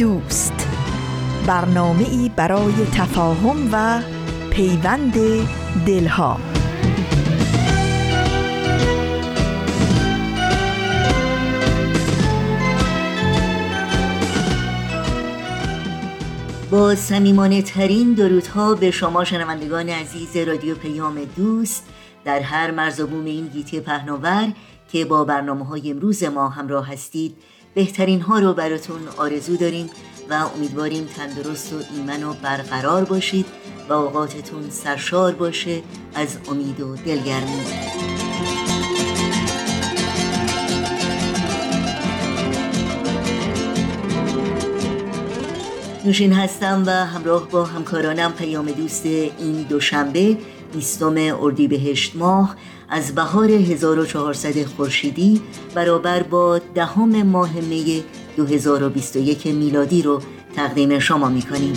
دوست. برنامه ای برای تفاهم و پیوند دلها. با سمیمانه ترین درودها به شما شنوندگان عزیز رادیو پیام دوست در هر مرز بوم این گیتی پهناور که با برنامه های امروز ما همراه هستید بهترین ها رو براتون آرزو داریم و امیدواریم تندرست و ایمن و برقرار باشید و اوقاتتون سرشار باشه از امید و دلگرمی. نوشین هستم و همراه با همکارانم پیام دوست این دوشنبه. بیستم اردیبهشت ماه از بهار 1400 خورشیدی برابر با دهم ماه می 2021 میلادی رو تقدیم شما می‌کنیم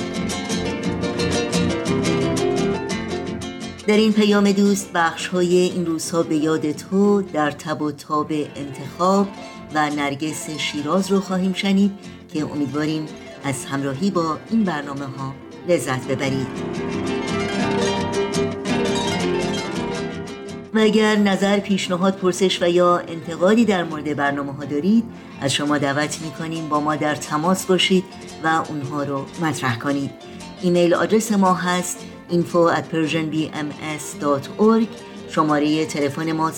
در این پیام دوست بخش های این روزها به یاد تو در تب و تاب انتخاب و نرگس شیراز رو خواهیم شنید که امیدواریم از همراهی با این برنامه ها لذت ببرید. و اگر نظر پیشنهاد پرسش و یا انتقادی در مورد برنامه ها دارید؟ از شما دعوت می کنیم با ما در تماس باشید و اونها رو مطرح کنید. ایمیل آدرس ما هست info at persianbms.org شماره تلفن ما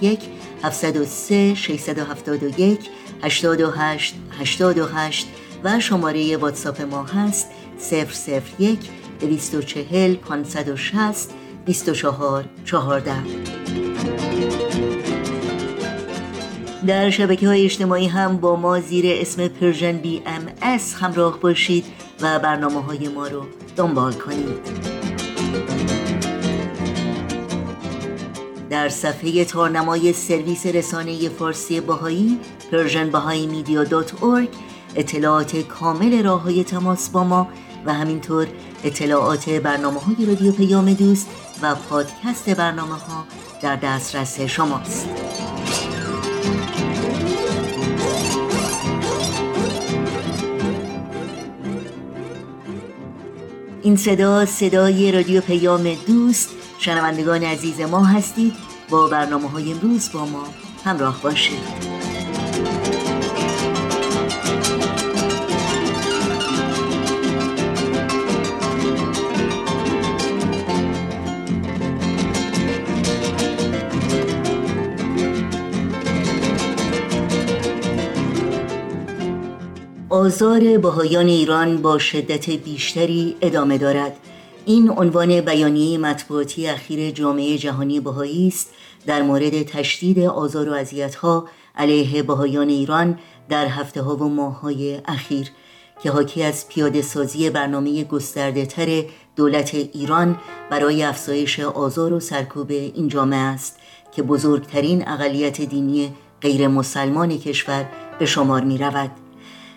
001 703 671 828 828 و شماره واتساپ ما هست 001 240 560 24 14 در شبکه های اجتماعی هم با ما زیر اسم Persian BMS همراه باشید و برنامه های ما رو دنبال کنید. در صفحه تارنمای سرویس رسانه فارسی بهایی Persian Bahá'í Media اطلاعات کامل راه های تماس با ما و همینطور اطلاعات برنامه های رادیو پیام دوست و پادکست برنامه ها در دسترس شماست. این صدا صدای رادیو پیام دوست. شنوندگان عزیز ما هستید. با برنامه های امروز با ما همراه باشید. آزار بهایان ایران با شدت بیشتری ادامه دارد این عنوان بیانیه مطبوعاتی اخیر جامعه جهانی بهایی است در مورد تشدید آزار و اذیت‌ها علیه بهایان ایران در هفته ها و ماه های اخیر که حاکی از پیاده سازی برنامه گسترده تر دولت ایران برای افزایش آزار و سرکوب این جامعه است که بزرگترین اقلیت دینی غیر مسلمان کشور به شمار می رود.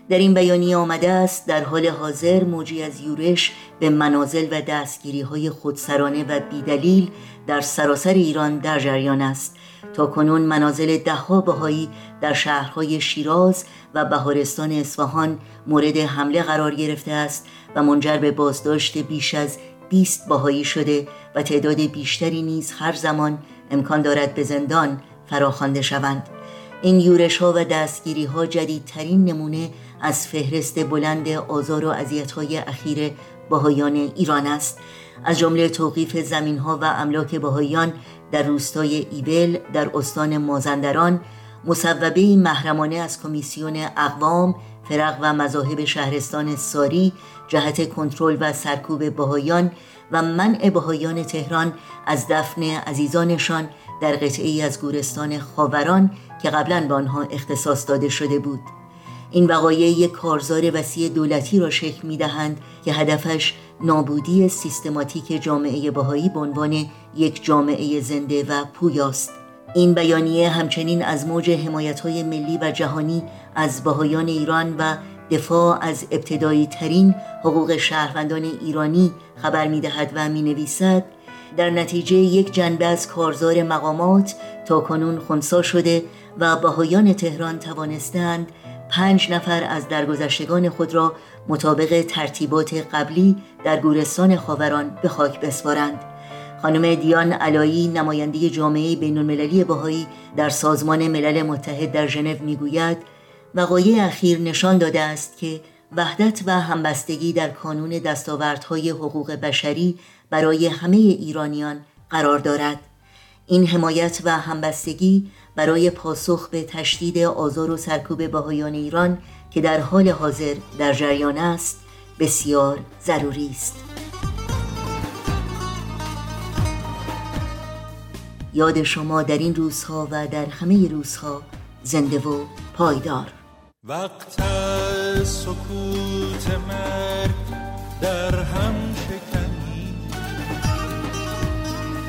در این بیانیه آمده است در حال حاضر موجی از یورش به منازل و دستگیری های خودسرانه و بیدلیل در سراسر ایران در جریان است. تا کنون منازل دهها بهایی در شهرهای شیراز و بهارستان اصفهان مورد حمله قرار گرفته است و منجر به بازداشت بیش از 20 بهایی شده و تعداد بیشتری نیز هر زمان امکان دارد به زندان فراخوانده شوند. این یورش ها و دستگیری ها جدیدترین نمونه از فهرست بلند آزار و های اخیر بهایان ایران است. از جمله توقیف زمین ها و املاک بهایان در روستای ایبل در استان مازندران مصوبه محرمانه از کمیسیون اقوام فرق و مذاهب شهرستان ساری جهت کنترل و سرکوب بهایان و منع بهایان تهران از دفن عزیزانشان در قطعه ای از گورستان خاوران که قبلا به آنها اختصاص داده شده بود. این وقایع یک کارزار وسیع دولتی را شکل می دهند که هدفش نابودی سیستماتیک جامعه بهایی به عنوان یک جامعه زنده و پویاست. این بیانیه همچنین از موج حمایت های ملی و جهانی از بهایان ایران و دفاع از ابتدایی ترین حقوق شهروندان ایرانی خبر می دهد و می نویسد در نتیجه یک جنبه از کارزار مقامات تا کنون خونسا شده و بهایان تهران توانستند پنج نفر از درگذشتگان خود را مطابق ترتیبات قبلی در گورستان خاوران به خاک بسپارند. خانم دیان علایی نماینده جامعه بین المللی بهایی در سازمان ملل متحد در ژنو می‌گوید وقایع اخیر نشان داده است که وحدت و همبستگی در کانون دستاوردهای حقوق بشری برای همه ایرانیان قرار دارد. این حمایت و همبستگی برای پاسخ به تشدید آزار و سرکوب بهایان ایران که در حال حاضر در جریان است بسیار ضروری است. یاد شما در این روزها و در همه روزها زنده و پایدار. وقت سکوت مرگ در هم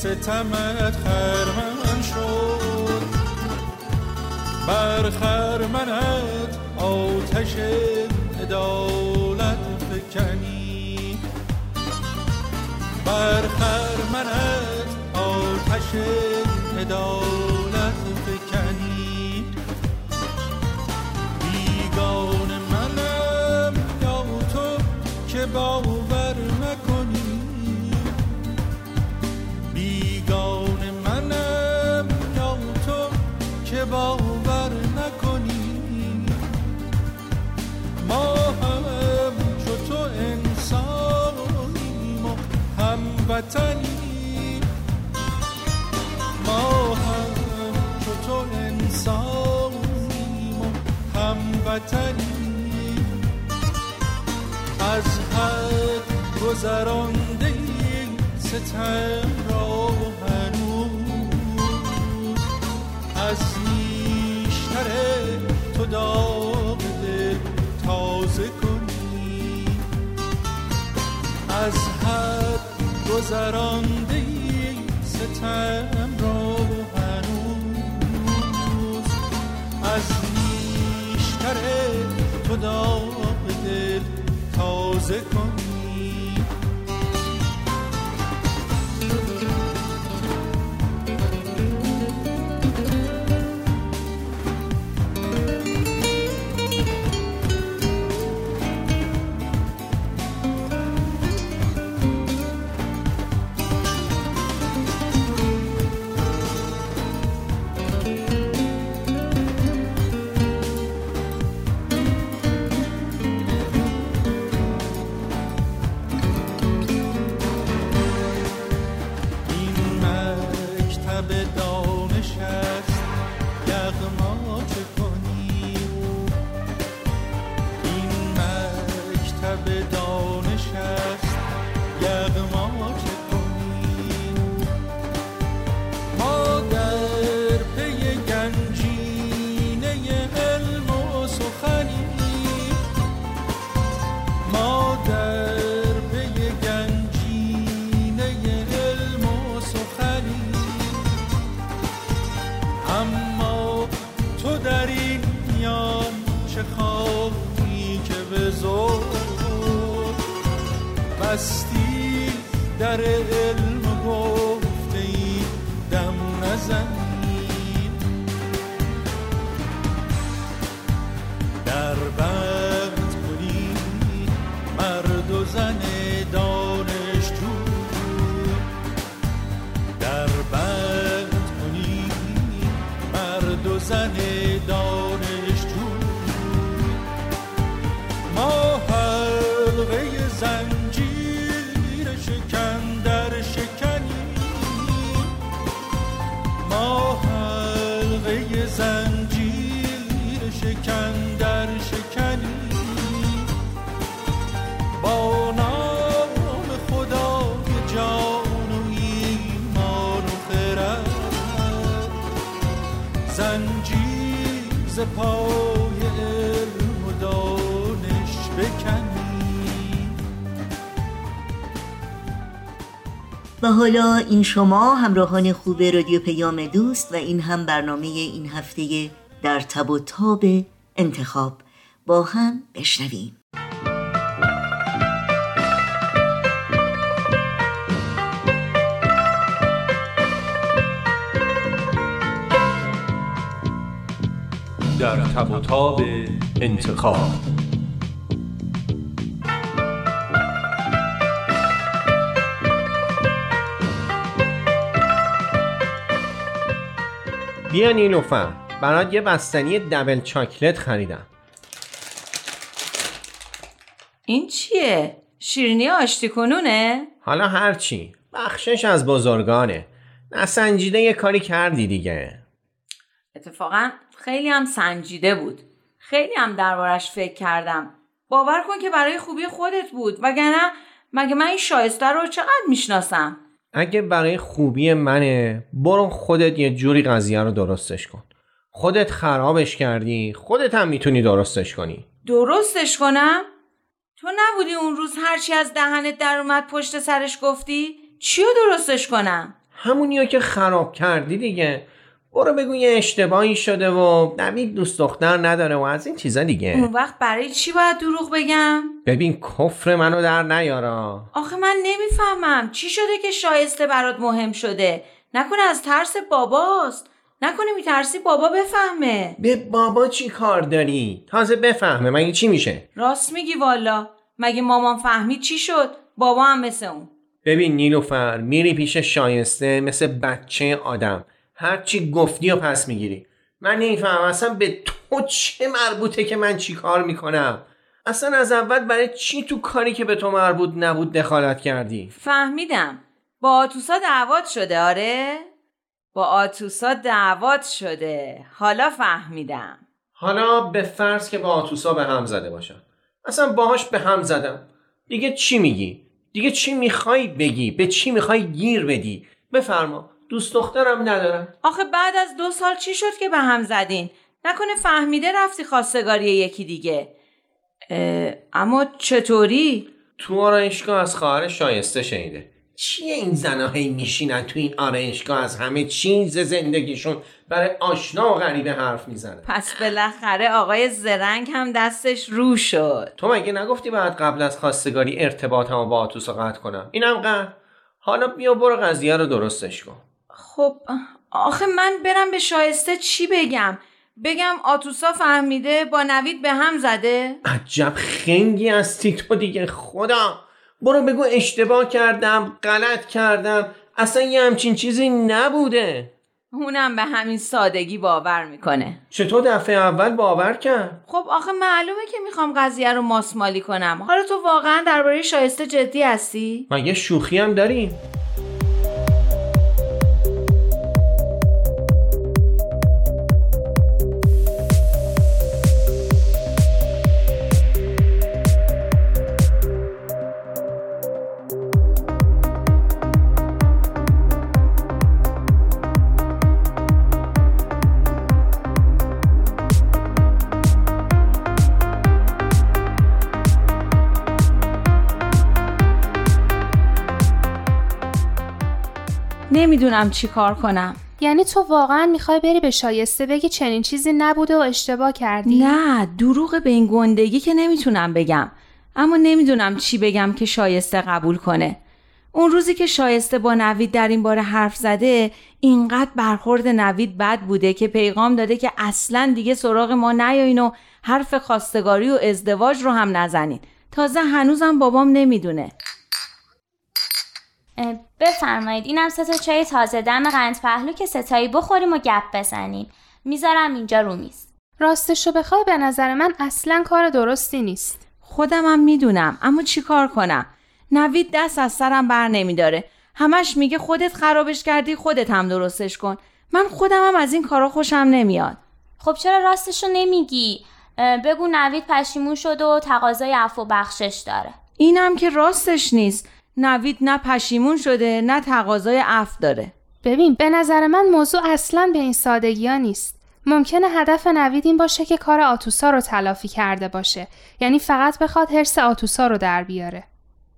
ستمت خرمن شد. بر خرمنت آتش عدالت هموطنیم ما هم چو تو انسانیم و هموطنیم از حد گذرانده ستم را هنوز. از نیشتر تو داغ گذرانده ستم. sunny پای علم و بکنی. و حالا این شما همراهان خوب رادیو پیام دوست و این هم برنامه این هفته در تب و تاب انتخاب. با هم بشنویم. در تب و تاب انتخاب بیا نیلوفر برات یه بستنی دبل چاکلت خریدم. این چیه؟ شیرینی آشتی کنونه؟ حالا هرچی. بخشش از بزرگانه. نسنجیده یه کاری کردی دیگه. اتفاقا خیلی هم سنجیده بود. خیلی هم دربارش فکر کردم. باور کن که برای خوبی خودت بود. وگرنه مگه من این شایسته رو چقدر می‌شناسم؟ اگه برای خوبی منه برو خودت یه جوری قضیه رو درستش کن. خودت خرابش کردی خودت هم می‌تونی درستش کنی. درستش کنم؟ تو نبودی اون روز هرچی از دهنت در اومد پشت سرش گفتی؟ چیو درستش کنم؟ همونیو که خراب کردی دیگه. برو بگو یه اشتباهی شده و نوید دوست دختر نداره و از این چیزا دیگه. اون وقت برای چی باید دروغ بگم؟ ببین کفر منو در نیارا آخه من نمی‌فهمم. چی شده که شایسته برات مهم شده؟ نکنه از ترس باباست. نکنه میترسی بابا بفهمه. به بابا چی کار داری؟ تازه بفهمه مگه چی میشه؟ راست میگی والا. مگه مامان فهمید چی شد؟ بابا هم مثل اون. ببین نیلوفر میری پیش شایسته مثل بچه آدم. هرچی گفتی و پس می‌گیری. من نمی‌فهمم اصلا به تو چه مربوطه که من چی کار می‌کنم. اصلا از اول برای چی تو کاری که به تو مربوط نبود دخالت کردی؟ فهمیدم. با آتوسا دعوات شده آره؟ با آتوسا دعوات شده. حالا فهمیدم. حالا به فرض که با آتوسا به هم زده باشم. اصلا باهاش به هم زدم. دیگه چی میگی؟ دیگه چی می‌خوای بگی؟ به چی می‌خوای گیر بدی؟ بفرما. دوست دخترم ندارم. آخه بعد از دو سال چی شد که به هم زدین؟ نکنه فهمیده رفتی خواستگاری یکی دیگه. اما چطوری؟ تو آرایشگاه از خواهر شایسته شنیده. چیه این زنها هی میشینن تو این آرایشگاه؟ از همه چیز زندگیشون برای آشنا و غریبه حرف می‌زنن پس بالاخره آقای زرنگ هم دستش رو شد. تو مگه نگفتی باید قبل از خواستگاری ارتباطمو با آتوسا قطع کنم؟ اینم قطع حالا بیا برو قضیه رو درستش کن. خب آخه من برم به شایسته چی بگم؟ بگم آتوسا فهمیده با نوید به هم زده؟ عجب خنگی هستی تو دیگه خدا برو بگو اشتباه کردم غلط کردم اصلا یه همچین چیزی نبوده اونم به همین سادگی باور می‌کنه چطور دفعه اول باور کرد خب آخه معلومه که می‌خوام قضیه رو ماسمالی کنم حالا تو واقعا درباره شایسته جدی هستی؟ مگه شوخی هم داریم نمی‌دونم چی کار کنم. یعنی تو واقعا می‌خوای بری به شایسته بگی چنین چیزی نبوده و اشتباه کردی؟ نه دروغ به این گندگی که نمی‌تونم بگم. اما نمی‌دونم چی بگم که شایسته قبول کنه. اون روزی که شایسته با نوید در این باره حرف زده اینقدر برخورد نوید بد بوده که پیغام داده که اصلا دیگه سراغ ما نیاین و حرف خواستگاری و ازدواج رو هم نزنین. تازه هنوزم بابام نمی‌دونه. بفرمایید اینم سه تا چای تازه دم قند پهلو که ستایی بخوریم و گپ بزنیم. می‌ذارم اینجا رو میز. راستش رو بخوای به نظر من اصلا کار درستی نیست. خودمم می‌دونم اما چی کار کنم؟ نوید دست از سرم بر نمیداره. همش میگه خودت خرابش کردی خودت هم درستش کن. من خودمم از این کارا خوشم نمیاد. خب چرا راستشو نمیگی؟ بگو نوید پشیمون شده و تقاضای عفو و بخشش داره. اینم که راستش نیست. نوید نه پشیمون شده نه تقاضای عفو داره. ببین به نظر من موضوع اصلا به این سادگی ها نیست. ممکنه هدف نوید این باشه که کار آتوسا رو تلافی کرده باشه. یعنی فقط بخواد حرس آتوسا رو در بیاره.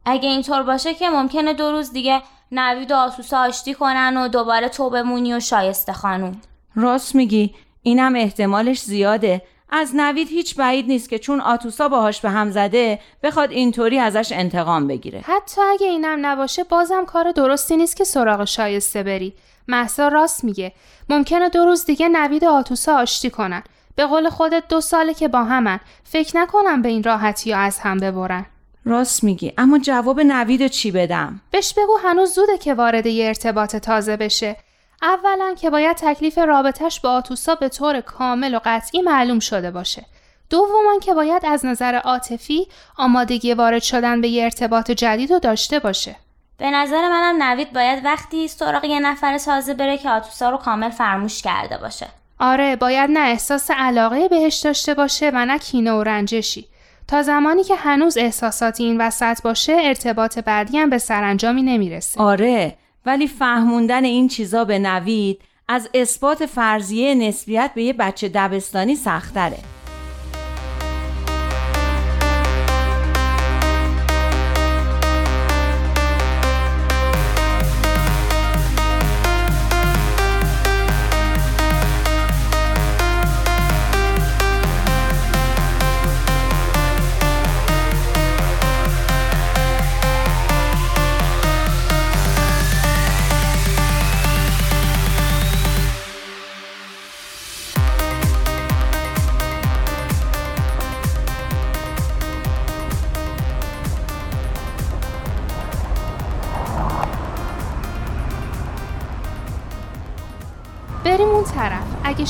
اگه اینطور باشه که ممکنه دو روز دیگه نوید و آتوسا آشتی کنن و دوباره تو بمونی و شایسته خانوم. راست میگی. اینم احتمالش زیاده. از نوید هیچ بعید نیست که چون آتوسا باهاش به هم زده بخواد اینطوری ازش انتقام بگیره. حتی اگه اینم نباشه بازم کار درستی نیست که سراغ شایسته بری. محسا راست میگه. ممکنه دو روز دیگه نوید و آتوسا آشتی کنن. به قول خودت دو ساله که با همن. فکر نکنم به این راحتی یا از هم ببرن. راست میگی. اما جواب نوید چی بدم؟ بهش بگو هنوز زوده که وارد یه ارتباط تازه بشه. اولا که باید تکلیف رابطش با آتوسا به طور کامل و قطعی معلوم شده باشه. دوما که باید از نظر عاطفی آمادگی وارد شدن به یه ارتباط جدید رو داشته باشه. به نظر منم نوید باید وقتی سراغ یه نفر تازه بره که آتوسا رو کامل فرموش کرده باشه. آره باید نه احساس علاقه بهش داشته باشه و نه کینه و رنجشی. تا زمانی که هنوز احساساتی این وسط باشه ارتباط بعدی هم به سرانجامی نمی‌رسه. آره ولی فهموندن این چیزا به نوید از اثبات فرضیه نسبیت به یه بچه دبستانی سختره.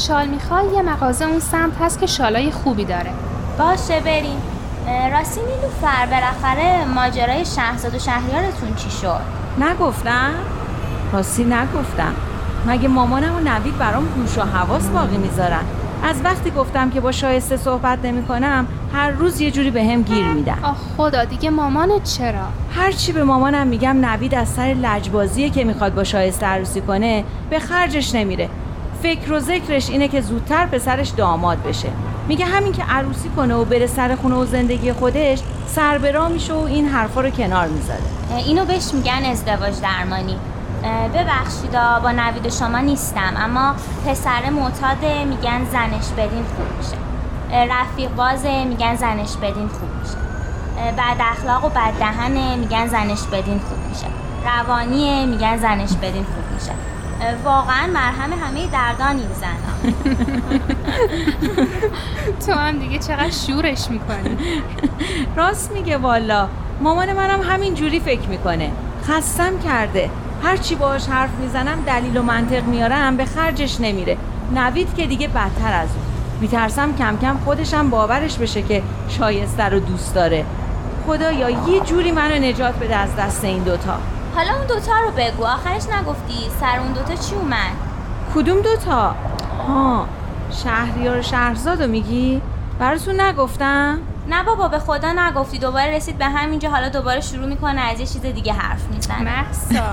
شال می‌خوای یه مغازه اون سمت هست که شالای خوبی داره. باشه بریم. راستی نیلوفر بالاخره ماجرای شهرزاد و شهریارتون چی شد؟ نگفتم. راستی نگفتم. مگه مامانم و نوید برام گوش و حواس باقی می‌ذارن؟ از وقتی گفتم که با شایسته صحبت نمی کنم هر روز یه جوری به هم گیر میدن. آه خدا دیگه مامانت چرا؟ هرچی به مامانم میگم نوید از سر لجبازیه که می‌خواد با شایسته عروسی کنه به خرجش نمیره. فکر و ذکرش اینه که زودتر پسرش داماد بشه. میگه همین که عروسی کنه و بره سر خونه و زندگی خودش سربرا میشه و این حرفا رو کنار می‌ذاره. اینو بهش میگن ازدواج درمانی. ببخشید با نوید شما نیستم اما پسر معتاده میگن زنش بدین خوب میشه. رفیق بازه میگن زنش بدین خوب میشه. بد اخلاق و بد دهنه میگن زنش بدین خوب میشه. روانیه میگن زنش بدین خوب میشه. واقعا مرهم همه دردان این زن تو هم دیگه چقدر شورش می‌کنی. راست میگه والا. مامان منم همین جوری فکر می‌کنه. خستم کرده. هرچی باهاش حرف می‌زنم دلیل و منطق میارم به خرجش نمیره. نوید که دیگه بدتر از اون. میترسم کم کم خودشم باورش بشه که شایسته رو دوست داره. خدایا یه جوری منو نجات بده از دست این دوتا. حالا اون دوتا رو بگو. آخرش نگفتی سر اون دوتا چی اومد؟ کدوم دوتا؟ ها شهریار شهرزاد رو میگی؟ براتون نگفتم؟ نه بابا به خدا نگفتی. دوباره رسید به همینجا. حالا دوباره شروع می‌کنه از یه چیز دیگه حرف می‌زنه. محسا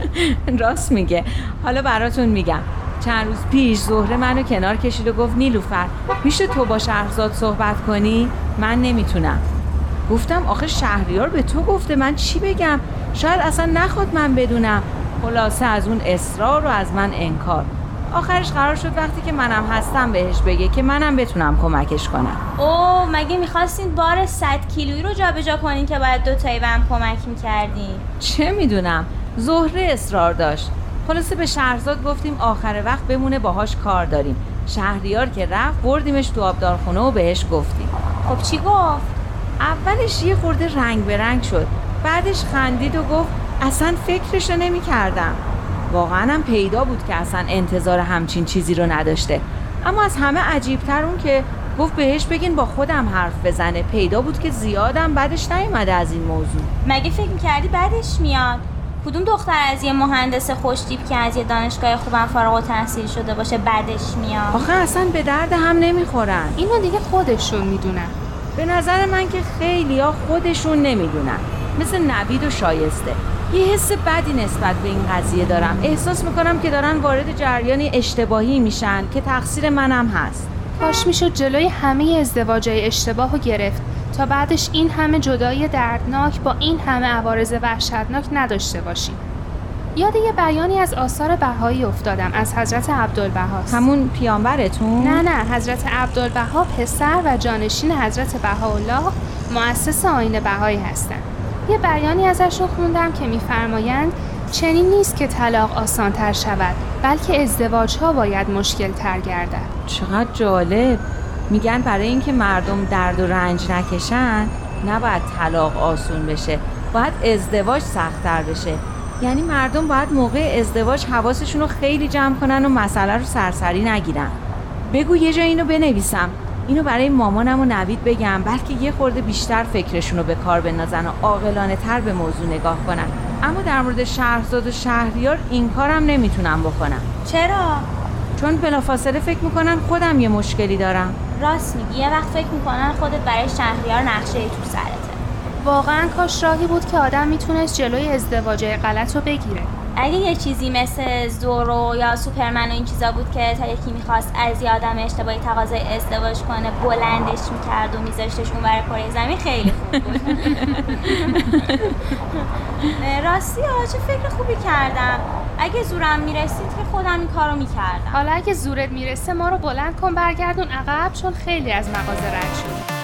راست میگه. حالا براتون میگم. چند روز پیش زهره منو کنار کشید و گفت نیلوفر میشه تو با شهرزاد صحبت کنی؟ من نمی‌تونم. گفتم آخه شهریار به تو گفته من چی بگم؟ شاید اصلا نخواد من بدونم. خلاصه از اون اصرار و از من انکار. آخرش قرار شد وقتی که منم هستم بهش بگه که منم بتونم کمکش کنم. اوه مگه می‌خواستین بار 100 کیلویی رو جابجا کنین که باید دو تایی هم کمک می‌کردین؟ چه می‌دونم. زهره اصرار داشت. خلاصه به شهرزاد گفتیم آخر وقت بمونه باهاش کار داریم. شهریار که رفت بردیمش تو آبدارخونه و بهش گفتیم. خب چی گفت؟ اولش یه خورده رنگ به رنگ شد. بعدش خندید و گفت اصلا فکرشو نمی کردم واقعا هم پیدا بود که اصلا انتظار همچین چیزی رو نداشته. اما از همه عجیبتر اون که گفت بهش بگین با خودم حرف بزنه. پیدا بود که زیادم بعدش نیومده از این موضوع. مگه فکر می‌کردی بعدش میاد؟ کدوم دختر از یه مهندس خوشتیپ که از یه دانشگاه خوبم فارغ و تحصیل شده باشه بعدش میاد؟ آخه اصلا به درد هم نمی‌خورن. اینو دیگه خودشون می‌دونن. به نظر من که خیلی ها خودشون نمی‌دونن. مثل نوید و شایسته. یه حس بدی نسبت به این قضیه دارم. احساس می‌کنم که دارن وارد جریانی اشتباهی میشن که تقصیر منم هست. کاش می‌شد جلوی همه ازدواجای اشتباه رو گرفت تا بعدش این همه جدایی دردناک با این همه عوارض وحشتناک نداشته باشیم. یاد یه بیانی از آثار بهایی افتادم از حضرت عبدالبهاست همون پیامبرتون؟ نه نه حضرت عبدالبها پسر و جانشین حضرت بهاءالله مؤسس آین بهایی هستند. یه بیانی ازشون خوندم که میفرمایند چنین نیست که طلاق آسان تر شود بلکه ازدواج ها باید مشکل تر گردد. چقدر جالب. میگن برای اینکه مردم درد و رنج نکشن نباید طلاق آسون بشه باید ازدواج سختتر بشه. یعنی مردم باید موقع ازدواج حواسشون رو خیلی جمع کنن و مسئله رو سرسری نگیرن. بگو یه جا اینو بنویسم. اینو برای مامانم و نوید بگم بلکه یه خورده بیشتر فکرشون رو به کار بندازن و عاقلانه تر به موضوع نگاه کنن. اما در مورد شهرزاد و شهریار این کارم نمی‌تونم بکنم. چرا؟ چون بلافاصله فکر می‌کنن خودم یه مشکلی دارم. راست میگی. یه وقت فکر می‌کنن خودت برای شهریار نقشه ای تو سرته واقعا کاش راهی بود که آدم می‌تونست جلوی ازدواج غلط رو بگیره. اگه یه چیزی مثل زورو یا سوپرمن و این چیزا بود که تا یکی می‌خواست از یه آدم اشتباهی تقاضای ازدواج کنه بلندش می‌کرد و میذاشتش اون برای کره زمین خیلی خوب بود. راستی ها چه فکر خوبی کردم. اگه زورم می‌رسید که خودم این کارو می‌کردم. حالا اگه زورت می‌رسه ما رو بلند کن برگردون عقب چون خیلی از مغازه رد شد.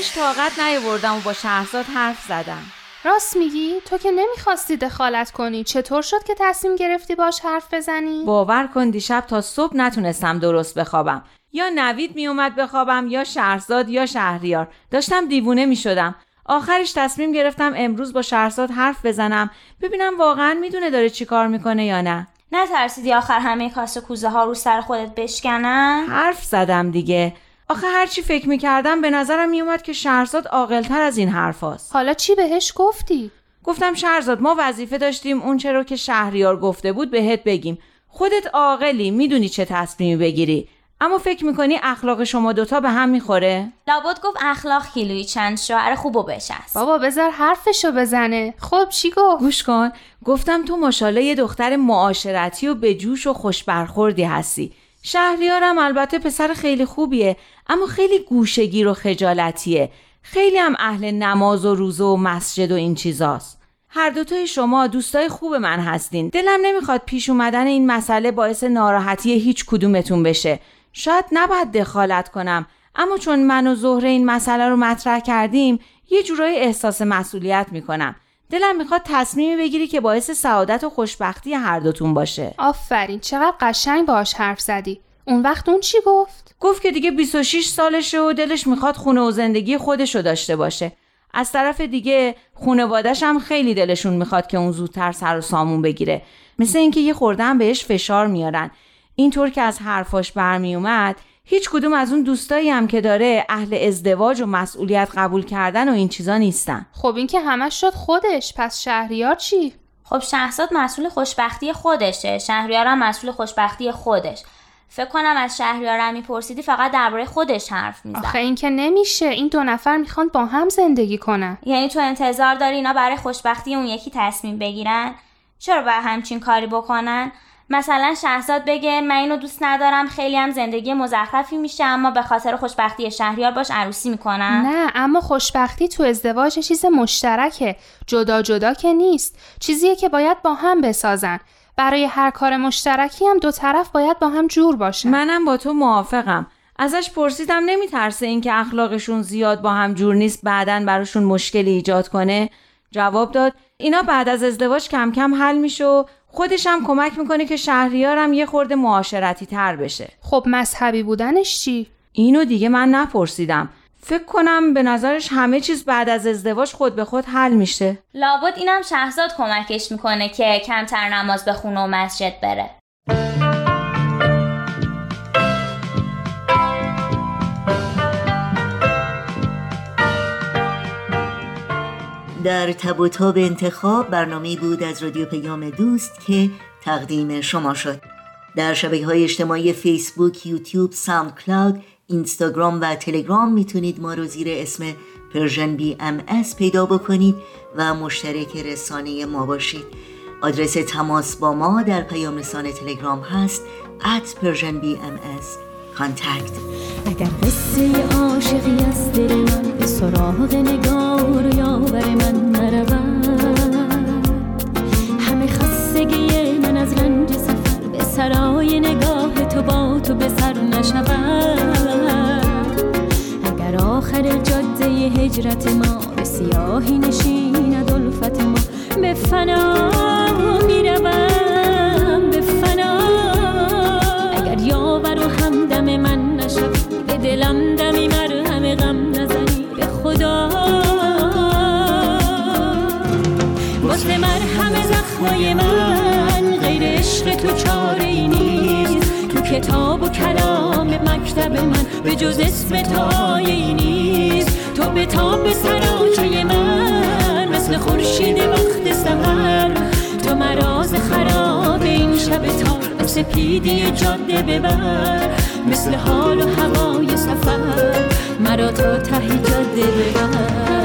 آخرش طاقت نیاوردم و با شهرزاد حرف زدم. راست میگی؟ تو که نمی‌خواستی دخالت کنی. چطور شد که تصمیم گرفتی باش حرف بزنی؟ باور کن دیشب تا صبح نتونستم درست بخوابم. یا نوید میومد بخوابم یا شهرزاد یا شهریار. داشتم دیوونه می‌شدم. آخرش تصمیم گرفتم امروز با شهرزاد حرف بزنم. ببینم واقعا می‌دونه داره چی کار می‌کنه یا نه. نترسیدی آخر همه کاسه کوزه ها رو سر خودت بشکنن؟ حرف زدم دیگه. آخه هرچی فکر می‌کردم به نظرم میومد که شهرزاد عاقلتر از این حرف هاست. حالا چی بهش گفتی؟ گفتم شهرزاد ما وظیفه داشتیم اون چرا که شهریار گفته بود بهت بگیم خودت عاقلی می‌دونی چه تصمیمی بگیری اما فکر می‌کنی اخلاق شما دوتا به هم می‌خوره؟ لابد گفت اخلاق کیلویی چند شوهر خوب و بشست بابا بذار حرفشو بزنه خب چی گفت؟ گوش کن گفتم تو ماشاءالله یه دختر معاشرتی و به جوش و خوش برخوردی هستی شهریارم البته پسر خیلی خوبیه اما خیلی گوشگیر و خجالتیه. خیلی هم اهل نماز و روزه و مسجد و این چیزاست. هر دوتای شما دوستای خوب من هستین. دلم نمی‌خواد پیش اومدن این مسئله باعث ناراحتی هیچ کدومتون بشه. شاید نباید دخالت کنم اما چون من و زهره این مسئله رو مطرح کردیم یه جورایی احساس مسئولیت می‌کنم. دلم می‌خواد تصمیمی بگیری که باعث سعادت و خوشبختی هر دوتون باشه. آفرین چقدر قشنگ باش حرف زدی. اون وقت اون چی گفت؟ گفت که دیگه 26 سالشه و دلش می‌خواد خونه و زندگی خودشو داشته باشه. از طرف دیگه خونوادش هم خیلی دلشون می‌خواد که اون زودتر سر و سامون بگیره. مثل اینکه یه خورده بهش فشار میارن. اینطور که از حرفاش برمیومد هیچ کدوم از اون دوستایی هم که داره اهل ازدواج و مسئولیت قبول کردن و این چیزا نیستن. خب این که همش شد خودش پس شهریار چی؟ خب شهرزاد مسئول خوشبختی خودشه. شهریارم مسئول خوشبختی خودش. فکر کنم از شهریارم میپرسیدی فقط درباره خودش حرف می‌زد. آخه این که نمیشه. این دو نفر می‌خوان با هم زندگی کنن. یعنی تو انتظار داری اینا برای خوشبختی اون یکی تصمیم بگیرن؟ چرا باید همچین کاری بکنن؟ مثلا شهزاد بگه من اینو دوست ندارم خیلی هم زندگی مزخرفی میشه اما به خاطر خوشبختی شهریار باش عروسی می‌کنن نه اما خوشبختی تو ازدواج چیز مشترکه. جدا جدا که نیست. چیزیه که باید با هم بسازن. برای هر کار مشترکی هم دو طرف باید با هم جور باشن. منم با تو موافقم. ازش پرسیدم نمیترسه اینکه اخلاقشون زیاد با هم جور نیست بعدا براشون مشکلی ایجاد کنه؟ جواب داد اینا بعد از ازدواج کم کم حل میشه و خودش هم کمک می‌کنه که شهریارم یه خورده معاشرتی تر بشه. خب مذهبی بودنش چی؟ اینو دیگه من نپرسیدم. فکر کنم به نظرش همه چیز بعد از ازدواج خود به خود حل میشه. لابد اینم شهزاد کمکش می‌کنه که کمتر نماز به خونه و مسجد بره. در تب و تاب انتخاب برنامه بود از رادیو پیام دوست که تقدیم شما شد. در شبکه های اجتماعی فیسبوک، یوتیوب، SoundCloud، اینستاگرام و تلگرام می‌تونید ما رو زیر اسم Persian BMS پیدا بکنید و مشترک رسانه ما باشید. آدرس تماس با ما در پیام رسانه تلگرام هست at Persian Contact اگر قصه عاشقی از دل من به سراغ نگار یاور من نرود. همه خستگی من از رنج سفر به سرای نگاه تو با تو به سر نشود. اگر آخر جاده هجرت ما به سیاهی نشیند الفت ما به فنا می‌روم دلم دمی مرهم غم نزنی به خدا. واسه مرهم زخمای من غیر عشق تو چاره ای نیست. تو کتاب و کلام مکتب من به جز اسم تایی نیست. تو به تاب سراچه من مثل خورشید وقت سهر تو مراز خراب این شب تار سپیدی جاده ببر. مثل حال و هوای سفر. مرا تا ته جاده ببر.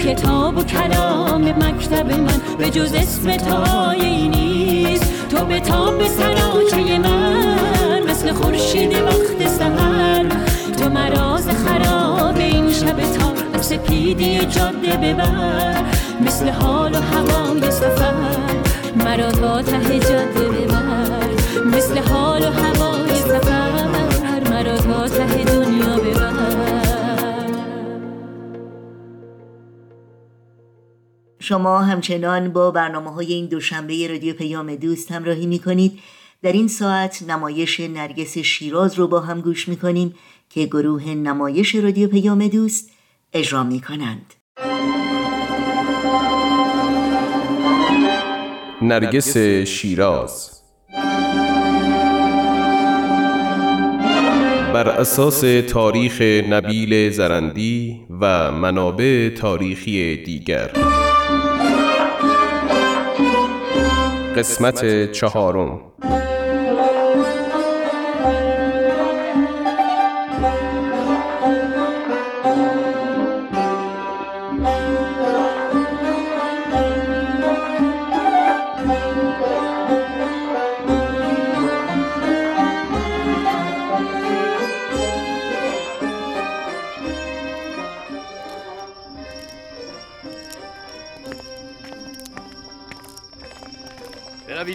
کتاب و کلام مکتب من به جز اسم تایی نیست. تو به تاب سراچه من مثل خورشید وقت سهر تو مراز خراب این شب تار سپیدی جاده ببر مثل حال و هوای سفر. مرا تا ته جاده ببر مثل حال و هوای سفر. مرا تا ته شما همچنان با برنامه های این دوشنبه رادیو پیام دوست همراهی می کنید در این ساعت نمایش نرگس شیراز رو با هم گوش می کنیم که گروه نمایش رادیو پیام دوست اجرا می کنند نرگس شیراز. بر اساس تاریخ نبیل زرندی و منابع تاریخی دیگر. قسمت چهارم.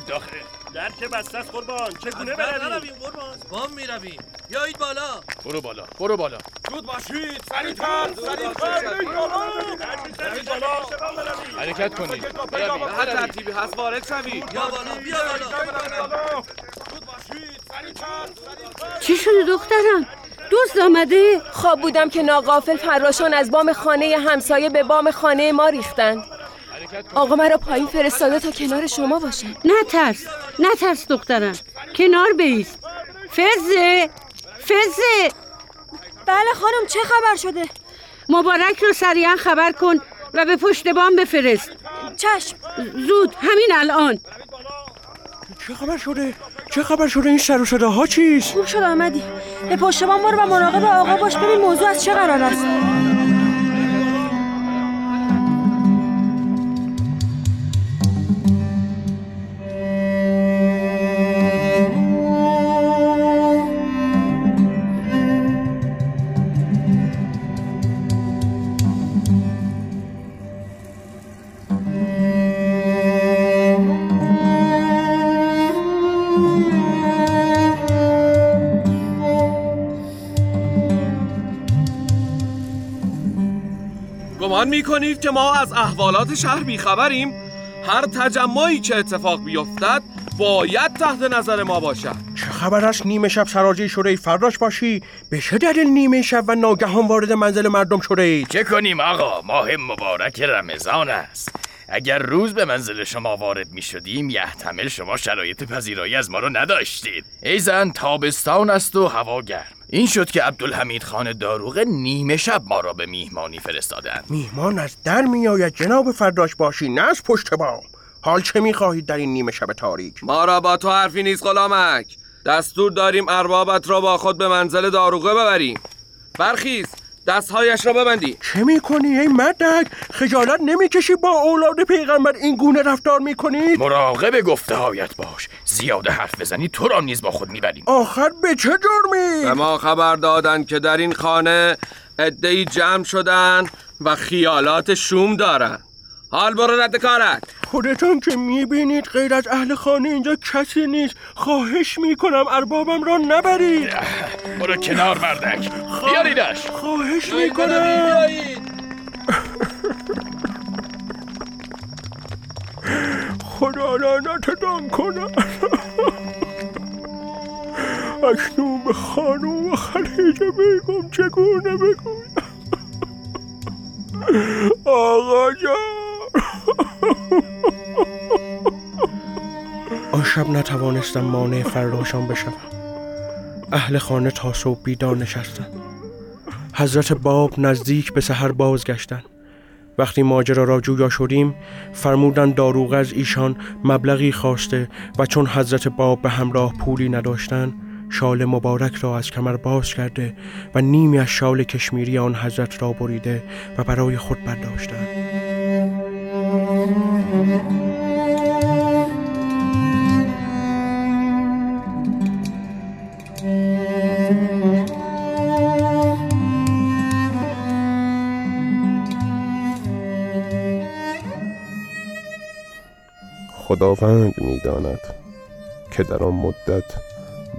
بروید داخل در که بسته است قربان؟ چگونه برویم قربان. بام می‌رویم. بیایید بالا. برو بالا برو بالا. زود باشید. سریعتر سریعتر. حرکت کنید. بروید. هر ترتیبی هست. وارد شوید. یا بالا بیا بالا. بالا چی شده دخترم؟ دوست آمده؟ خواب بودم که ناقافل فراشان از بام خانه همسایه به بام خانه ما ریختن. آقا مرا پایین فرستاده تا کنار شما باشم نه ترس نه ترس دخترم. کنار بیست فزه فزه. بله خانم چه خبر شده؟ مبارک رو سریعا خبر کن و به پشت بام بفرست. چشم. زود همین الان. چه خبر شده؟ چه خبر شده این سر و صدا ها چیست؟ خوب شد آمدی. به پشت بام برو و مراقب آقا باش. ببین موضوع از چه قرار است. گمان می‌کنید که ما از احوالات شهر بیخبریم. هر تجمعی که اتفاق بیفتد باید تحت نظر ما باشد. چه خبر است نیمه شب سراجی شده ای فراش باشی؟ به چه دلیل نیمه شب و ناگهان وارد منزل مردم شده ای چه کنیم آقا؟ ماه مبارک رمضان است. اگر روز به منزل شما وارد می شدیم یحتمل شما شرایط پذیرایی از ما رو نداشتید. ای زن تابستان است و هوا گرم. این شد که عبدالحمید خان داروغه نیمه شب ما را به میهمانی فرستادند. میهمان از در می آید جناب فرداش باشی نه از پشت بام. حال چه می خواهید در این نیمه شب تاریک؟ ما را با تو حرفی نیست غلامک. دستور داریم اربابت را با خود به منزل داروغه ببریم. برخیز. دستهایش را ببندی. چه می‌کنی ای مدک؟ خجالت نمی‌کشی با اولاد پیغمبر این گونه رفتار می‌کنی؟ مراقب گفته هایت باش. زیاده حرف بزنی تو را نیز با خود می‌بریم. آخر به چه جرمی؟ به ما خبر دادن که در این خانه ادهی جمع شدن و خیالات شوم دارن. حال برو رد کارت. خودتان که می‌بینید غیر از اهل خانه اینجا کسی نیست. خواهش می‌کنم اربابم را نبرید. برو کنار مردک. بیاریدش. خواهش می‌کنم. خدا لعنتتان کنم. اکنون به خانوم و خلیجه بیگم چگونه بگویم. آقا جان. شب نتوانستم مانع فراشان بشوم. اهل خانه تا صبح بیدار نشستند حضرت باب نزدیک به سحر بازگشتند وقتی ماجرا را جویا شدیم فرمودن داروغ از ایشان مبلغی خواسته و چون حضرت باب به همراه پولی نداشتند شال مبارک را از کمر باز کرده و نیمی از شال کشمیری آن حضرت را بریده و برای خود برداشتند خداوند می‌داند که در آن مدت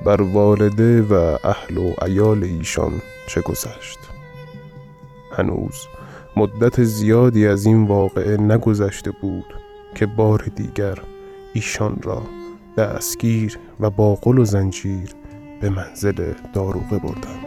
بر والده و اهل و عیال ایشان چه گذشت. هنوز مدت زیادی از این واقعه نگذشته بود که بار دیگر ایشان را دستگیر و با قل و زنجیر به منزل داروغه بردم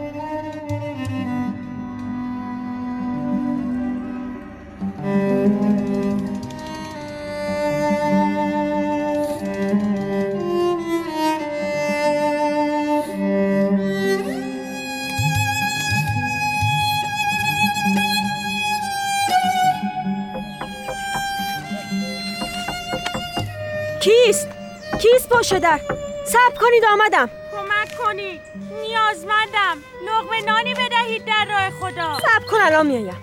کیست پشت در؟ صبر کنید آمدم. کمک کنید نیازمندم. لغمه نانی بدهید در راه خدا. صبر کن الان میایم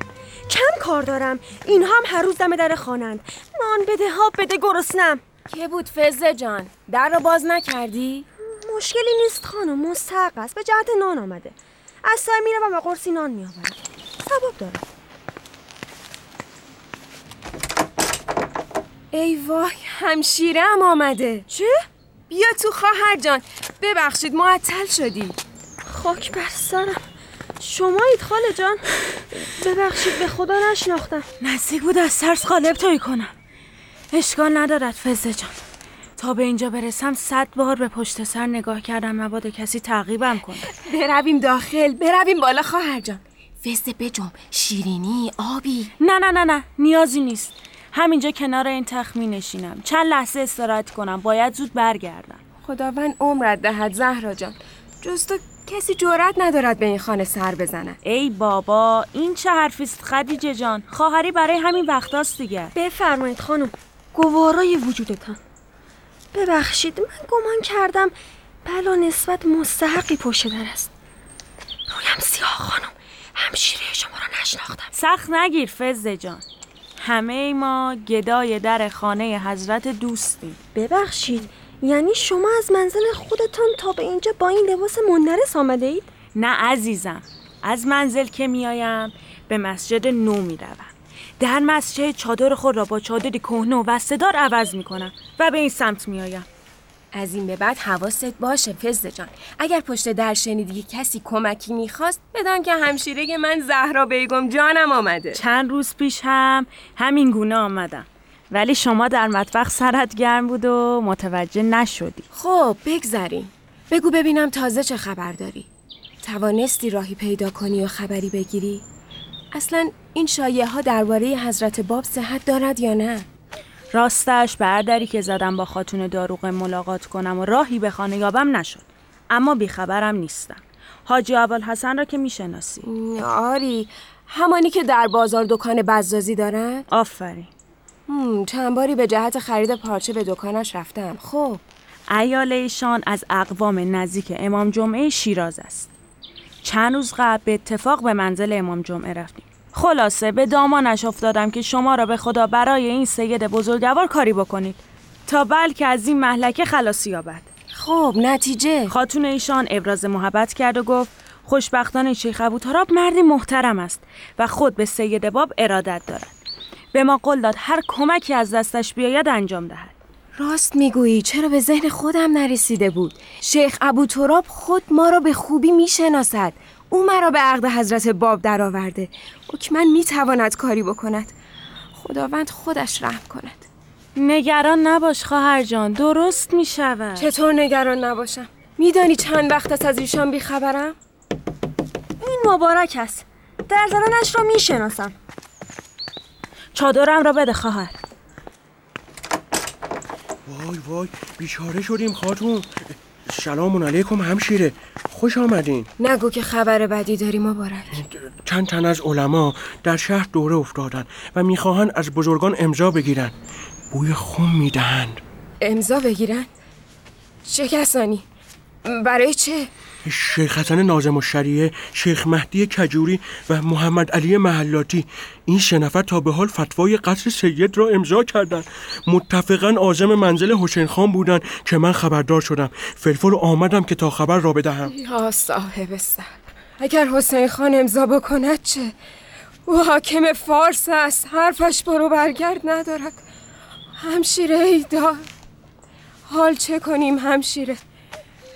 کم کار دارم. اینها هم هر روز دم در خوانند نان بده ها بده گرسنم. که بود فزه جان؟ در رو باز نکردی؟ مشکلی نیست خانم مستحق است. به جهت نان آمده. از سایه می‌روم و قرصی نان میآورم. ثواب دارم. ای وای همشیره هم آمده. چه؟ بیا تو خواهر جان. ببخشید معطل شدی. خاک بر سرم. شمایید خاله جان. ببخشید به خدا نشناختم. نزدیک بود از ترس قالب توی کنم. اشکال ندارد فزه جان. تا به اینجا برسم صد بار به پشت سر نگاه کردم مبادا کسی تعقیبم کنه. برویم داخل برویم بالا خواهر جان. فست بجم شیرینی آبی. نه نه نه نه نیازی نیست. همینجا کنار این تخت می نشینم. چند لحظه استراحت کنم. باید زود برگردم. خداوند عمرت دهد زهرا جان. جز تو کسی جرأت ندارد به این خانه سر بزنه. ای بابا این چه حرفیست خدیجه جان؟ خواهری برای همین وقتاست دیگه. بفرمایید خانم گوارای وجودتان. ببخشید من گمان کردم بلا نسبت مستحقی پشت در است. رویم سیاه خانم همشیره شما را نشناختم. سخت نگیر فزه جان. همه ما گدای در خانه حضرت دوستیم. ببخشید یعنی شما از منزل خودتان تا به اینجا با این لباس مندرس آمده اید؟ نه عزیزم از منزل که میایم به مسجد نو می‌روم. در مسجد چادر خود را با چادری کهنه و وستدار عوض می‌کنم و به این سمت میآیم. از این به بعد حواست باشه فزه جان. اگر پشت در شنیدی که کسی کمکی می‌خواست بدان که همشیره من زهرا بیگم جانم آمده. چند روز پیش هم همین گونه آمدم. ولی شما در مطبخ سرت گرم بود و متوجه نشدی. خب بگذریم. بگو ببینم تازه چه خبر داری. توانستی راهی پیدا کنی و خبری بگیری؟ اصلا این شایعه ها درباره حضرت باب صحت دارد یا نه؟ راستش بردری که زدم با خاتون داروغ ملاقات کنم و راهی به خانه یابم نشد. اما بیخبرم نیستم. حاجی حسن را که می‌شناسی. آری. همانی که در بازار دکان بزازی دارن؟ آفرین. چند باری به جهت خرید پارچه به دکانش رفتم. خب. ایال ایشان از اقوام نزدیک امام جمعه شیراز است. چند روز قبل به اتفاق به منزل امام جمعه رفتیم. خلاصه به دامانش افتادم که شما را به خدا برای این سید بزرگوار کاری بکنید. تا بلکه از این محلکه خلاصی یابد. خب نتیجه. خاتون ایشان ابراز محبت کرد و گفت خوشبختانه شیخ ابو تراب مردی محترم است و خود به سید باب ارادت دارد. به ما قول داد هر کمکی از دستش بیاید انجام دهد. راست می‌گویی چرا به ذهن خودم نرسیده بود؟ شیخ ابو تراب خود ما را به خوبی می‌شناسد. او مرا به عقد حضرت باب درآورده. حکما می‌تواند کاری بکند. خداوند خودش رحم کند. نگران نباش خواهر جان درست می شود چطور نگران نباشم؟ میدانی چند وقت است از ایشان بیخبرم؟ این مبارک است. در زدنش را می‌شناسم. چادرم را بده خواهر. وای وای بیچاره شدیم خاتون. سلام علیکم همشیره. خوش آمدین. نگو که خبر بدی داری مبارک. چند تن از علما در شهر دوره افتادن و می‌خواهند از بزرگان امضا بگیرن. بوی خون می‌دهند. امضا بگیرن؟ چه کسانی؟ برای چه؟ شیخ حسن نازم و شریعه، شیخ مهدی کجوری و محمد علی محلاتی. این سه نفر تا به حال فتوای قتل سید را امضا کردند. متفقا عازم منزل حسین خان بودند که من خبردار شدم. فلفل آمدم که تا خبر را بدهم. یا صاحب صبر. اگر حسین خان امضا بکند چه؟ او حاکم فارس است. حرفش برو برگرد ندارد. همشیره ای داد حال چه کنیم همشیره؟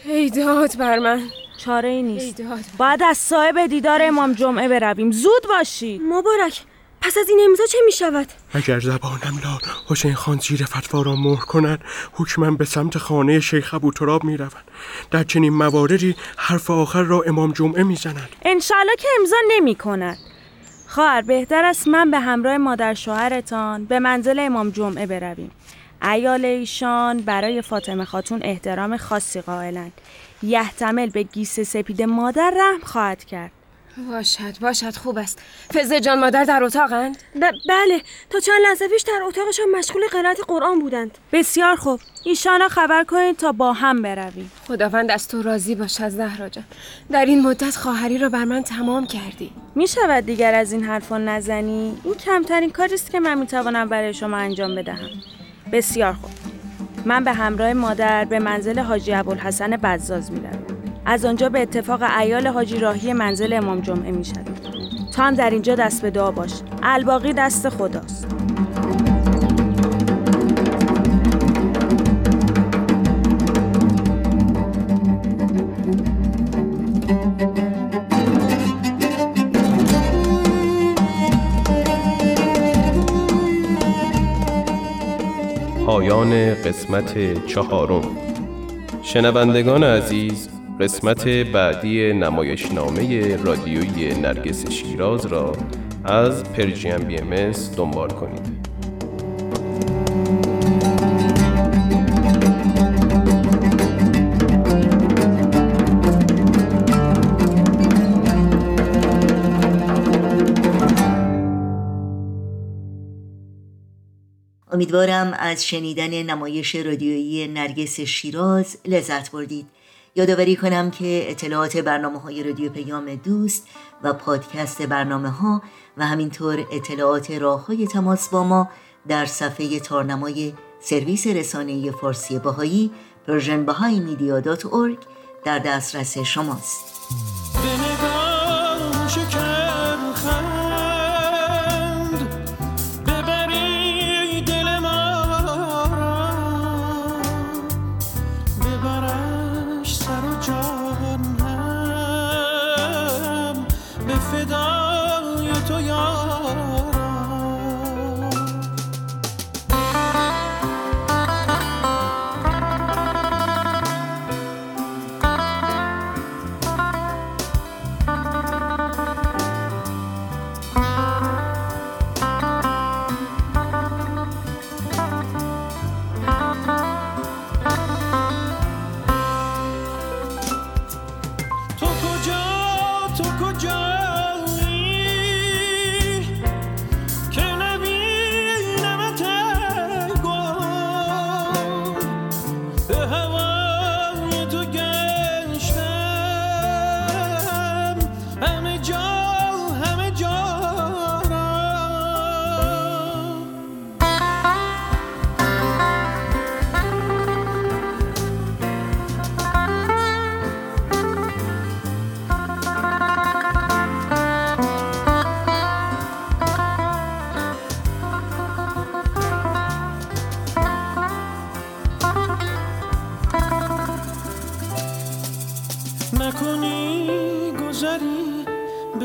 ای داد بر من. چاره ای نیست. باید از صاحب دیدار امام جمعه برویم. زود باشید مبارک. پس از این امضا چه می شود؟ اگر زبانم لا حسین خان زیر فتوا را مهر کند. حکمم به سمت خانه شیخ ابو تراب می روند در چنین مواردی حرف آخر را امام جمعه می زند انشالله که امضا نمی کند خواهر بهتر است من به همراه مادر شوهرتان به منزل امام جمعه برویم. ایال ایشان برای فاطمه خاتون احترام خاصی قائلند. یحتمل به گیس سپید مادر رحم خواهد کرد. باشد باشد خوب است. فزه جان مادر در اتاقند؟ بله تا چند لحظه پیش در اتاقشان مشغول قرائت قرآن بودند. بسیار خوب. ایشانا خبر کنید تا با هم برویم. خداوند از تو راضی باشد زهرا جان. در این مدت خواهری را بر من تمام کردی. می شود دیگر از این حرفا نزنی؟ این کمترین کاری است که من می توانم برای شما انجام بدهم. بسیار خوب. من به همراه مادر به منزل حاجی ابوالحسن بزاز می‌روم. از آنجا به اتفاق ایال حاجی راهی منزل امام جمعه می شدیم. تا هم در اینجا دست به دعا باش. الباقی دست خداست. پایان قسمت چهارم. شنوندگان عزیز قسمت بعدی نمایشنامه رادیویی نرگس شیراز را از پرژیم بی ام دنبال کنید. امیدوارم از شنیدن نمایش رادیویی نرگس شیراز لذت بردید. یادآوری کنم که اطلاعات برنامه های رادیو پیام دوست و پادکست برنامه ها و همینطور اطلاعات راه های تماس با ما در صفحه تارنمای سرویس رسانه فارسی بهایی Persian در دسترس شماست.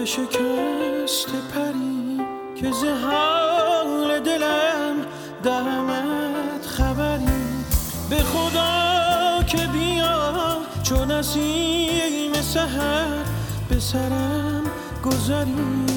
شکست پری که حال دلم دهمت خبری. به خدا که بیا چون نسیم سهر به سرم گذری.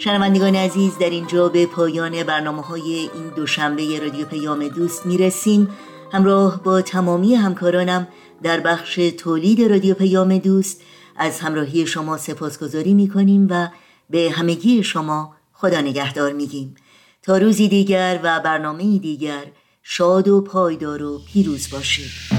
شنوندگان عزیز در اینجا به پایان برنامه های این دوشنبه رادیو پیام دوست می‌رسیم. همراه با تمامی همکارانم در بخش تولید رادیو پیام دوست از همراهی شما سپاسگزاری می‌کنیم و به همگی شما خدا نگهدار میگیم. تا روزی دیگر و برنامه دیگر شاد و پایدار و پیروز باشید.